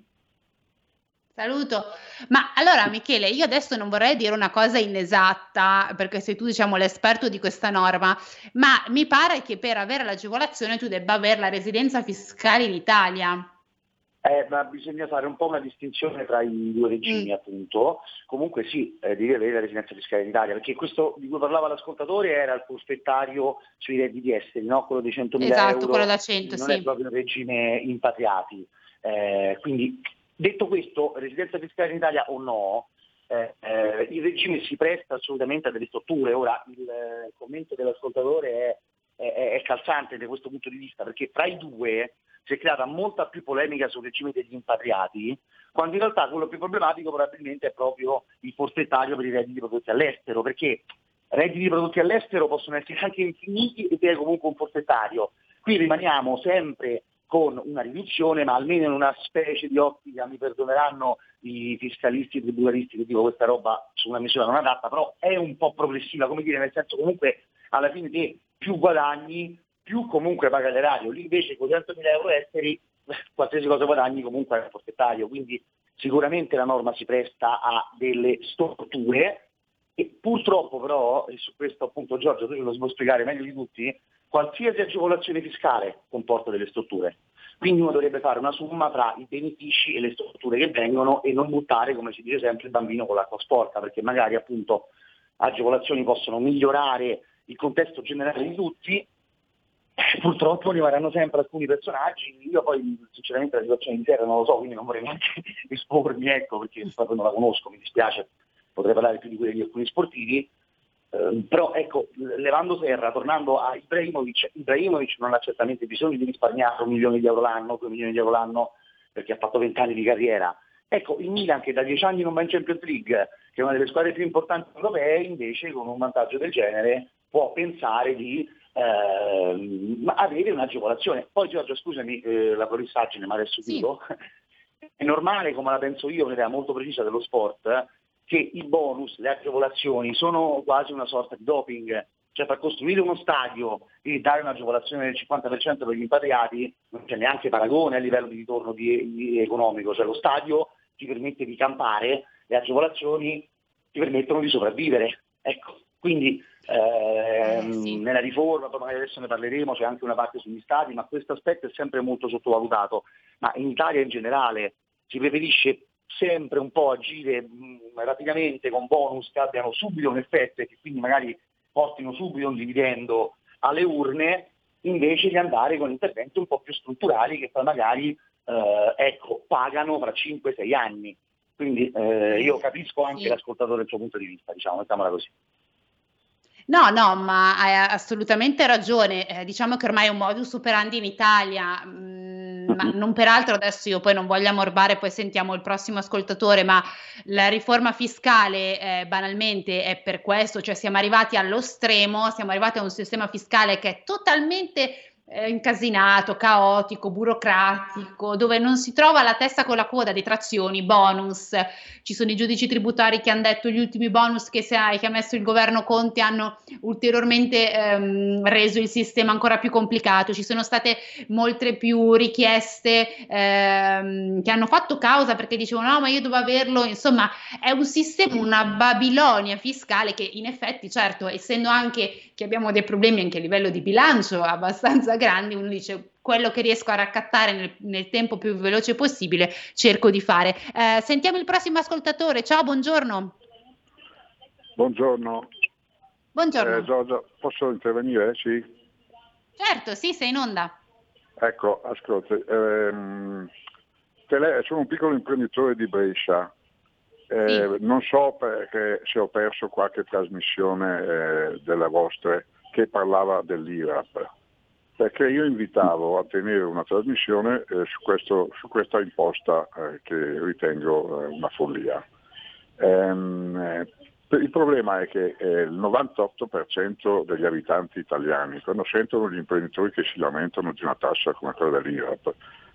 Saluto. Ma allora, Michele, io adesso non vorrei dire una cosa inesatta, perché sei tu, diciamo, l'esperto di questa norma, ma mi pare che per avere l'agevolazione tu debba avere la residenza fiscale in Italia. Eh, ma bisogna fare un po' una distinzione tra i due regimi, Mm. appunto. Comunque sì, eh, devi avere la residenza fiscale in Italia, perché questo di cui parlava l'ascoltatore era il prospettario sui redditi esteri, no? quello dei 100.000 Esatto, euro. quello da 100, non sì. è proprio un regime impatriati. Eh, quindi, detto questo, residenza fiscale in Italia o no, eh, eh, il regime si presta assolutamente a delle storture. Ora il eh, commento dell'ascoltatore è, è- è calzante da questo punto di vista, perché fra i due si è creata molta più polemica sul regime degli impatriati, quando in realtà quello più problematico probabilmente è proprio il forfettario per i redditi prodotti all'estero, perché redditi prodotti all'estero possono essere anche infiniti ed è comunque un forfettario. Qui rimaniamo sempre con una riduzione, ma almeno in una specie di ottica, mi perdoneranno i fiscalisti e i tributaristi che dico questa roba su una misura non adatta, però è un po' progressiva, come dire, nel senso comunque alla fine te più guadagni, più comunque paga l'erario, lì invece con 100.000 euro esteri qualsiasi cosa guadagni comunque è un forfettario, quindi sicuramente la norma si presta a delle storture. E purtroppo però, e su questo appunto Giorgio tu ce lo puoi spiegare meglio di tutti, qualsiasi agevolazione fiscale comporta delle strutture. Quindi uno dovrebbe fare una somma tra i benefici e le strutture che vengono e non buttare, come si dice sempre, il bambino con l'acqua sporca, perché magari appunto agevolazioni possono migliorare il contesto generale di tutti, purtroppo rimarranno sempre alcuni personaggi, io poi sinceramente la situazione di terra non lo so, quindi non vorrei neanche espormi, ecco, perché proprio non la conosco, mi dispiace, potrei parlare più di quelle di alcuni sportivi, eh, però ecco, levando terra, tornando a Ibrahimovic, Ibrahimovic non ha certamente bisogno di risparmiare un milione di euro l'anno, due milioni di euro l'anno, perché ha fatto vent'anni di carriera. Ecco, il Milan che da dieci anni non va in Champions League, che è una delle squadre più importanti europee, invece con un vantaggio del genere può pensare di ehm, avere un'agevolazione. Poi Giorgio, scusami eh, la prolissaggine, ma adesso Sì. dico, è normale, come la penso io, un'idea molto precisa dello sport, eh, che i bonus, le agevolazioni sono quasi una sorta di doping. Cioè per costruire uno stadio e dare un'agevolazione del 50% per gli impatriati non c'è neanche paragone a livello di ritorno di- di economico. Cioè lo stadio ti permette di campare, le agevolazioni ti permettono di sopravvivere. Ecco, quindi ehm, Eh, sì. nella riforma, poi magari adesso ne parleremo, c'è anche una parte sugli stati, ma questo aspetto è sempre molto sottovalutato. Ma in Italia in generale si preferisce sempre un po' agire mh, rapidamente con bonus che abbiano subito un effetto e che quindi magari portino subito un dividendo alle urne, invece di andare con interventi un po' più strutturali che poi magari eh, ecco, pagano fra 5-6 anni. Quindi eh, io capisco anche Sì. l'ascoltatore del suo punto di vista, diciamo, mettiamola così. No, no, ma hai assolutamente ragione. Eh, diciamo che ormai è un modus operandi in Italia, mm, ma non peraltro adesso io poi non voglio ammorbare, poi sentiamo il prossimo ascoltatore, ma la riforma fiscale eh, banalmente è per questo, cioè siamo arrivati allo stremo, siamo arrivati a un sistema fiscale che è totalmente eh, incasinato, caotico, burocratico, dove non si trova la testa con la coda, detrazioni, bonus. Ci sono i giudici tributari che hanno detto gli ultimi bonus che, si ha, che ha messo il governo Conte hanno ulteriormente ehm, reso il sistema ancora più complicato. Ci sono state molte più richieste ehm, che hanno fatto causa perché dicevano no, ma io devo averlo. Insomma, è un sistema, una Babilonia fiscale che in effetti, certo, essendo anche che abbiamo dei problemi anche a livello di bilancio abbastanza grandi, uno dice quello che riesco a raccattare nel, nel tempo più veloce possibile cerco di fare. Eh, sentiamo il prossimo ascoltatore. Ciao, buongiorno. Buongiorno, Buongiorno. Eh, Giorgio, posso intervenire? Sì. Certo, sì, sei in onda. Ecco, ascolta, ehm, tele- sono un piccolo imprenditore di Brescia, Eh, non so perché se ho perso qualche trasmissione eh, delle vostre che parlava dell'IRAP, perché io invitavo a tenere una trasmissione eh, su, questo- su questa imposta eh, che ritengo eh, una follia. Ehm, eh, il problema è che eh, il 98% degli abitanti italiani, quando sentono gli imprenditori che si lamentano di una tassa come quella dell'IRAP,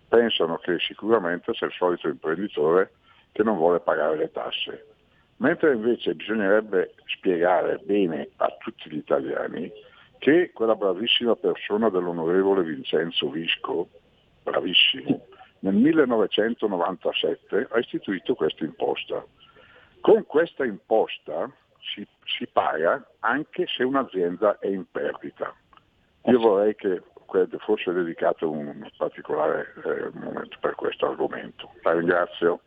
pensano che sicuramente c'è il solito imprenditore che non vuole pagare le tasse. Mentre invece bisognerebbe spiegare bene a tutti gli italiani che quella bravissima persona dell'onorevole Vincenzo Visco, bravissimo, nel 1997 ha istituito questa imposta. Con questa imposta si, si paga anche se un'azienda è in perdita. Io vorrei che fosse dedicato un particolare eh, momento per questo argomento. La ringrazio.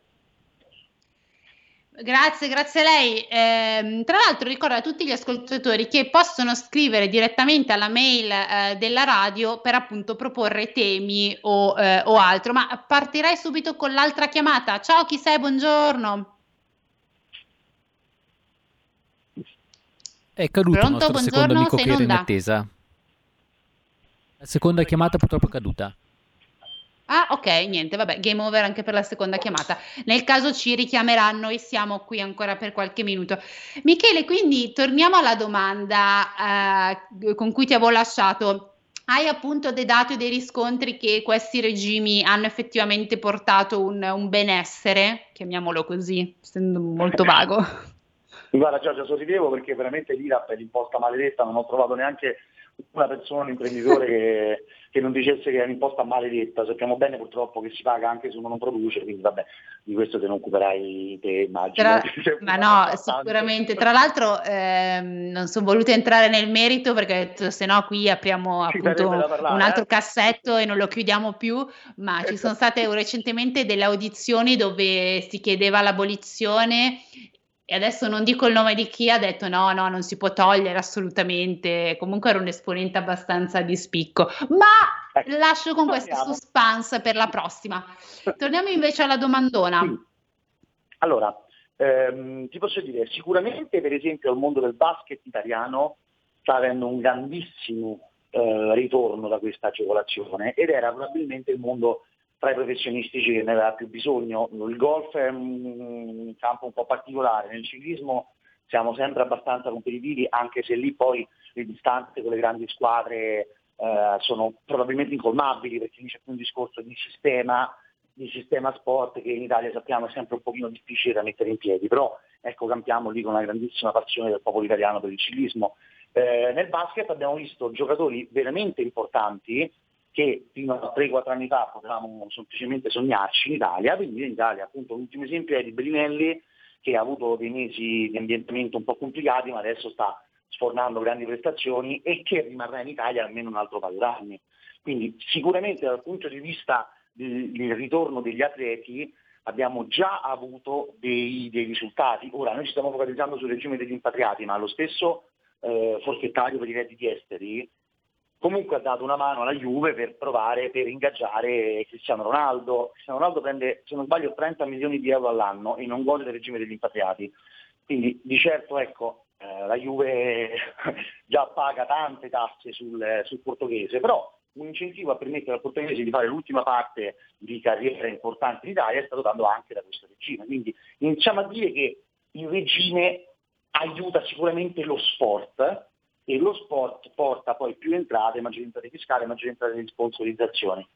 Grazie, grazie a lei. Eh, tra l'altro ricordo a tutti gli ascoltatori che possono scrivere direttamente alla mail eh, della radio per appunto proporre temi o, eh, o, altro, ma partirei subito con l'altra chiamata. Ciao, chi sei? Buongiorno. È caduto Pronto, il nostro secondo amico che era in attesa. La seconda chiamata purtroppo è caduta. Ah, ok, niente, vabbè, game over anche per la seconda chiamata. Nel caso ci richiameranno e siamo qui ancora per qualche minuto. Michele, quindi torniamo alla domanda eh, con cui ti avevo lasciato. Hai appunto dei dati o dei riscontri che questi regimi hanno effettivamente portato un, un benessere, chiamiamolo così, essendo molto vago. Guarda Giorgia, sorridevo perché veramente l'IRAP è l'imposta maledetta, non ho trovato neanche una persona, un imprenditore che, che non dicesse che è un'imposta maledetta, sappiamo bene purtroppo che si paga anche se uno non produce, quindi vabbè, di questo te ne occuperai te, immagino. Tra- ma no, sicuramente. Tra l'altro, ehm, non sono voluta entrare nel merito perché se no qui apriamo appunto parlare, un altro eh. cassetto e non lo chiudiamo più. Ma ci sono state recentemente delle audizioni dove si chiedeva l'abolizione. E adesso non dico il nome di chi ha detto no, no, non si può togliere assolutamente. Comunque era un esponente abbastanza di spicco. Ma Ecco, lascio con questo torniamo. suspense per la prossima. Torniamo invece alla domandona. Sì. Allora, ehm, ti posso dire, sicuramente per esempio il mondo del basket italiano sta avendo un grandissimo eh, ritorno da questa agevolazione ed era probabilmente il mondo tra i professionisti che ne aveva più bisogno. Il golf è un campo un po' particolare, nel ciclismo siamo sempre abbastanza competitivi anche se lì poi le distanze con le grandi squadre eh, sono probabilmente incolmabili perché lì c'è più un discorso di sistema di sistema sport che in Italia sappiamo è sempre un pochino difficile da mettere in piedi, però ecco campiamo lì con una grandissima passione del popolo italiano per il ciclismo. Eh, nel basket abbiamo visto giocatori veramente importanti che fino a 3-4 anni fa potevamo semplicemente sognarci in Italia, quindi in Italia appunto l'ultimo esempio è di Bellinelli che ha avuto dei mesi di ambientamento un po' complicati ma adesso sta sfornando grandi prestazioni e che rimarrà in Italia almeno un altro paio d'anni. Quindi sicuramente dal punto di vista del ritorno degli atleti abbiamo già avuto dei, dei risultati. Ora noi ci stiamo focalizzando sul regime degli impatriati, ma lo stesso eh, forfettario per i redditi esteri comunque ha dato una mano alla Juve per provare, per ingaggiare Cristiano Ronaldo. Cristiano Ronaldo prende, se non sbaglio, 30 milioni di euro all'anno e non gode del regime degli impatriati. Quindi di certo ecco, eh, la Juve già paga tante tasse sul, sul portoghese, però un incentivo a permettere al portoghese di fare l'ultima parte di carriera importante in Italia è stato dato anche da questo regime. Quindi iniziamo a dire che il regime aiuta sicuramente lo sport e lo sport porta poi più entrate, maggiori entrate fiscali, maggiori entrate di sponsorizzazione.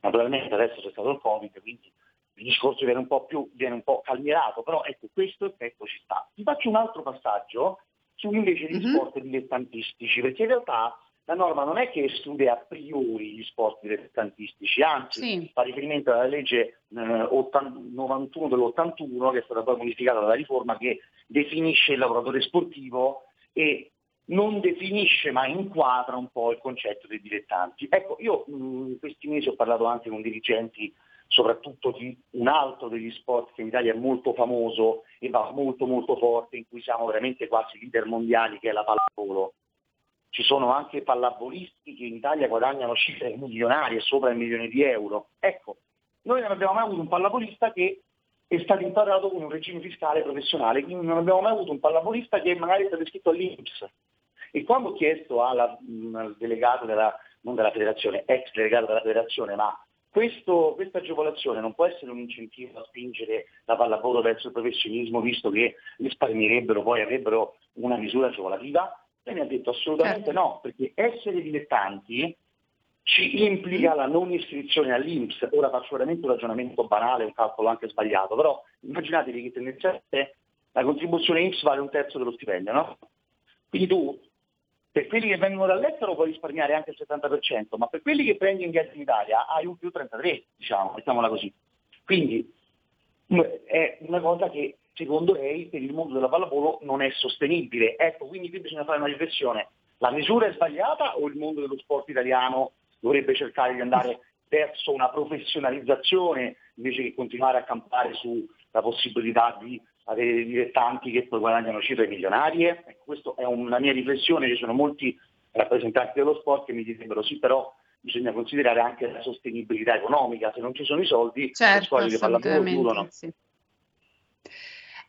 Naturalmente adesso c'è stato il Covid, quindi il discorso viene un po' più, viene un po' calmierato, però ecco, questo effetto ci sta. Ti faccio un altro passaggio su invece gli Mhm. sport dilettantistici, perché in realtà la norma non è che esclude a priori gli sport dilettantistici, anzi Sì. fa riferimento alla legge eh, 80 91 dell'81, che è stata poi modificata dalla riforma, che definisce il lavoratore sportivo e non definisce ma inquadra un po' il concetto dei dilettanti. Ecco, io mh, in questi mesi ho parlato anche con dirigenti soprattutto di un altro degli sport che in Italia è molto famoso e va molto molto forte, in cui siamo veramente quasi leader mondiali, che è la pallavolo. Ci sono anche pallavolisti che in Italia guadagnano cifre milionarie, sopra il milione di euro. Ecco, noi non abbiamo mai avuto un pallavolista che è stato imparato con un regime fiscale professionale, quindi non abbiamo mai avuto un pallavolista che magari è stato iscritto all'Inps. E quando ho chiesto alla, mh, al delegato della, non della federazione, ex delegato della federazione, ma questo- questa agevolazione non può essere un incentivo a spingere la pallavolo verso il professionismo, visto che risparmierebbero, poi avrebbero una misura agevolativa? Lei mi ha detto assolutamente Certo. no, perché essere dilettanti ci implica la non iscrizione all'Inps. Ora faccio veramente un ragionamento banale, un calcolo anche sbagliato, però immaginatevi che tendenzialmente la contribuzione Inps vale un terzo dello stipendio, no? Quindi tu, per quelli che vengono dall'estero puoi risparmiare anche il 70%, ma per quelli che prendi in viaggio in Italia hai un più 33, diciamo, mettiamola così. Quindi mh, è una cosa che secondo lei per il mondo della pallavolo non è sostenibile. Ecco, quindi qui bisogna fare una riflessione. La misura è sbagliata o il mondo dello sport italiano dovrebbe cercare di andare verso una professionalizzazione invece che continuare a campare sulla possibilità di avere dei dilettanti che poi guadagnano cifre milionarie? Ecco, questa è una mia riflessione, ci sono molti rappresentanti dello sport che mi direbbero sì, però bisogna considerare anche la sostenibilità economica, se non ci sono i soldi le Certo, scuole di pallavolo chiudono. sì.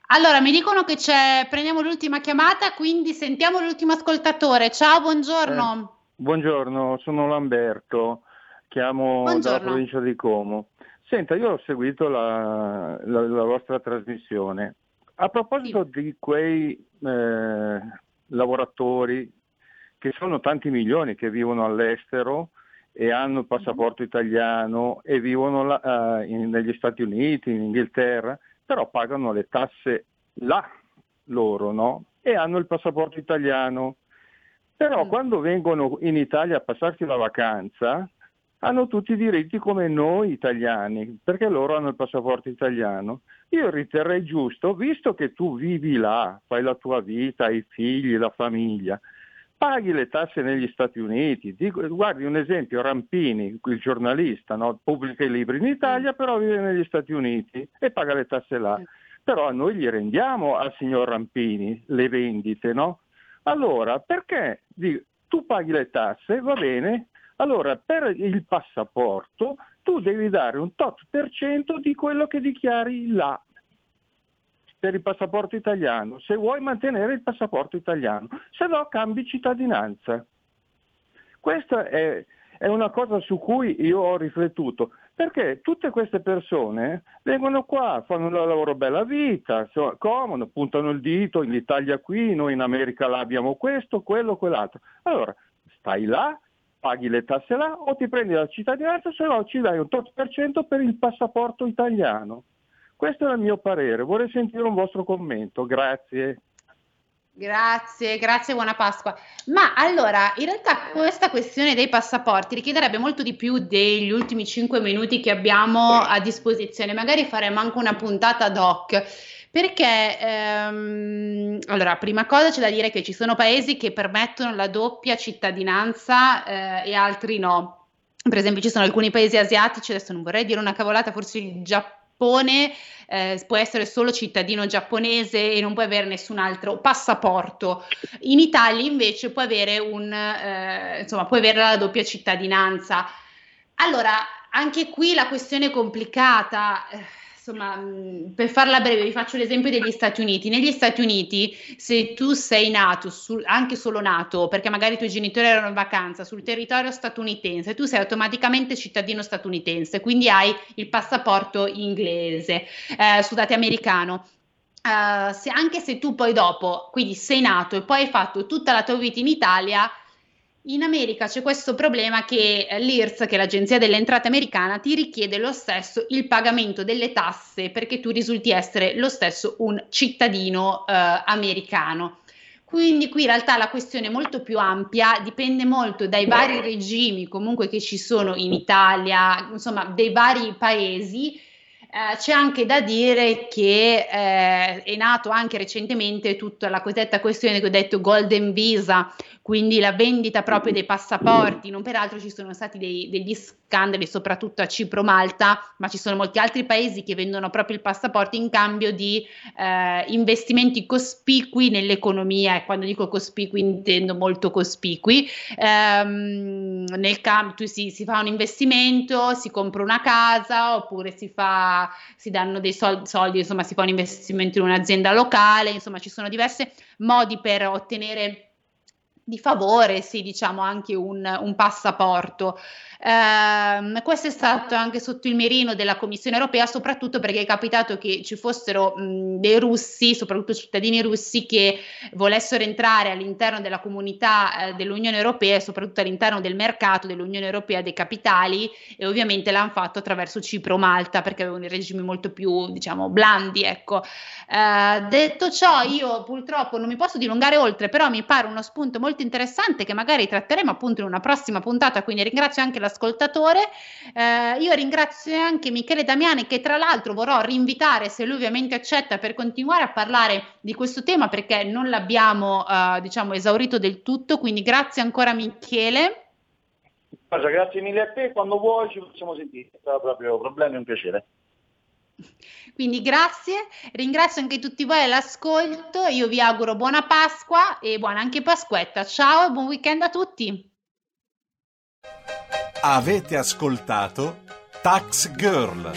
Allora, mi dicono che c'è, prendiamo l'ultima chiamata, quindi sentiamo l'ultimo ascoltatore. Ciao, buongiorno. Buongiorno, sono Lamberto, chiamo dalla Buongiorno. provincia di Como. Senta, io ho seguito la, la- la vostra trasmissione. A proposito di quei eh, lavoratori che sono tanti milioni che vivono all'estero e hanno il passaporto italiano e vivono là, eh, in- negli Stati Uniti, in Inghilterra, però pagano le tasse là loro, no? E hanno il passaporto italiano. Però quando vengono in Italia a passarsi la vacanza, hanno tutti i diritti come noi italiani, perché loro hanno il passaporto italiano. Io riterrei giusto, visto che tu vivi là, fai la tua vita, hai figli, la famiglia, paghi le tasse negli Stati Uniti. Dico- guardi un esempio, Rampini, il giornalista, no? pubblica i libri in Italia, però vive negli Stati Uniti e paga le tasse là. Però noi gli rendiamo al signor Rampini le vendite, no? Allora, perché di- tu paghi le tasse, va bene, allora per il passaporto tu devi dare un tot per cento di quello che dichiari là per il passaporto italiano, se vuoi mantenere il passaporto italiano, se no cambi cittadinanza. Questa è, è una cosa su cui io ho riflettuto, perché tutte queste persone vengono qua, fanno la loro bella vita, insomma, comodo, puntano il dito, in Italia qui, noi in America là abbiamo questo, quello, quell'altro. Allora, stai là, paghi le tasse là o ti prendi la cittadinanza, se no ci dai un tot per cento per il passaporto italiano. Questo è il mio parere, vorrei sentire un vostro commento, grazie. Grazie, grazie, buona Pasqua. Ma allora, in realtà questa questione dei passaporti richiederebbe molto di più degli ultimi 5 minuti che abbiamo a disposizione. Magari faremo anche una puntata ad hoc. Perché, ehm, allora, prima cosa c'è da dire che ci sono paesi che permettono la doppia cittadinanza eh, e altri no. Per esempio, ci sono alcuni paesi asiatici, adesso non vorrei dire una cavolata, forse il Giappone eh, può essere solo cittadino giapponese e non può avere nessun altro passaporto. In Italia invece può avere un, eh, insomma, può avere la doppia cittadinanza. Allora, anche qui la questione è complicata. Insomma, per farla breve, vi faccio l'esempio degli Stati Uniti. Negli Stati Uniti, se tu sei nato, sul- anche solo nato, perché magari i tuoi genitori erano in vacanza sul territorio statunitense, tu sei automaticamente cittadino statunitense, quindi hai il passaporto inglese, eh, scusate, americano. Eh, se- anche se tu poi dopo, quindi sei nato e poi hai fatto tutta la tua vita in Italia, in America c'è questo problema che eh, l'IRS, che è l'agenzia delle entrate americana, ti richiede lo stesso il pagamento delle tasse perché tu risulti essere lo stesso un cittadino eh, americano. Quindi qui in realtà la questione è molto più ampia, dipende molto dai vari regimi comunque che ci sono in Italia, insomma, dei vari paesi. Eh, c'è anche da dire che eh, è nato anche recentemente tutta la cosiddetta questione che ho detto Golden Visa, quindi la vendita proprio dei passaporti. Non peraltro ci sono stati dei- degli scandali, soprattutto a Cipro, Malta, ma ci sono molti altri paesi che vendono proprio il passaporto in cambio di eh, investimenti cospicui nell'economia. E quando dico cospicui intendo molto cospicui. Ehm, nel cambio tu si, si fa un investimento, si compra una casa oppure si fa, si danno dei sol- soldi, insomma, si fa un investimento in un'azienda locale, insomma, ci sono diversi modi per ottenere di favore, sì, diciamo anche un, un passaporto. Ehm, questo è stato anche sotto il mirino della Commissione europea, soprattutto perché è capitato che ci fossero mh, dei russi, soprattutto cittadini russi, che volessero entrare all'interno della comunità eh, dell'Unione Europea e soprattutto all'interno del mercato dell'Unione Europea dei capitali e ovviamente l'hanno fatto attraverso Cipro o Malta perché avevano regimi molto più, diciamo, blandi, ecco. Eh, detto ciò, io purtroppo non mi posso dilungare oltre, però mi pare uno spunto molto interessante che magari tratteremo appunto in una prossima puntata, quindi ringrazio anche l'ascoltatore. Eh, io ringrazio anche Michele Damiani che tra l'altro vorrò rinvitare se lui ovviamente accetta per continuare a parlare di questo tema perché non l'abbiamo eh, diciamo esaurito del tutto, quindi grazie ancora Michele. Grazie mille a te, quando vuoi ci possiamo sentire, sarà proprio problema è un piacere. Quindi grazie, ringrazio anche tutti voi all'ascolto, io vi auguro buona Pasqua e buona anche Pasquetta. Ciao e buon weekend a tutti. Avete ascoltato Tax Girl.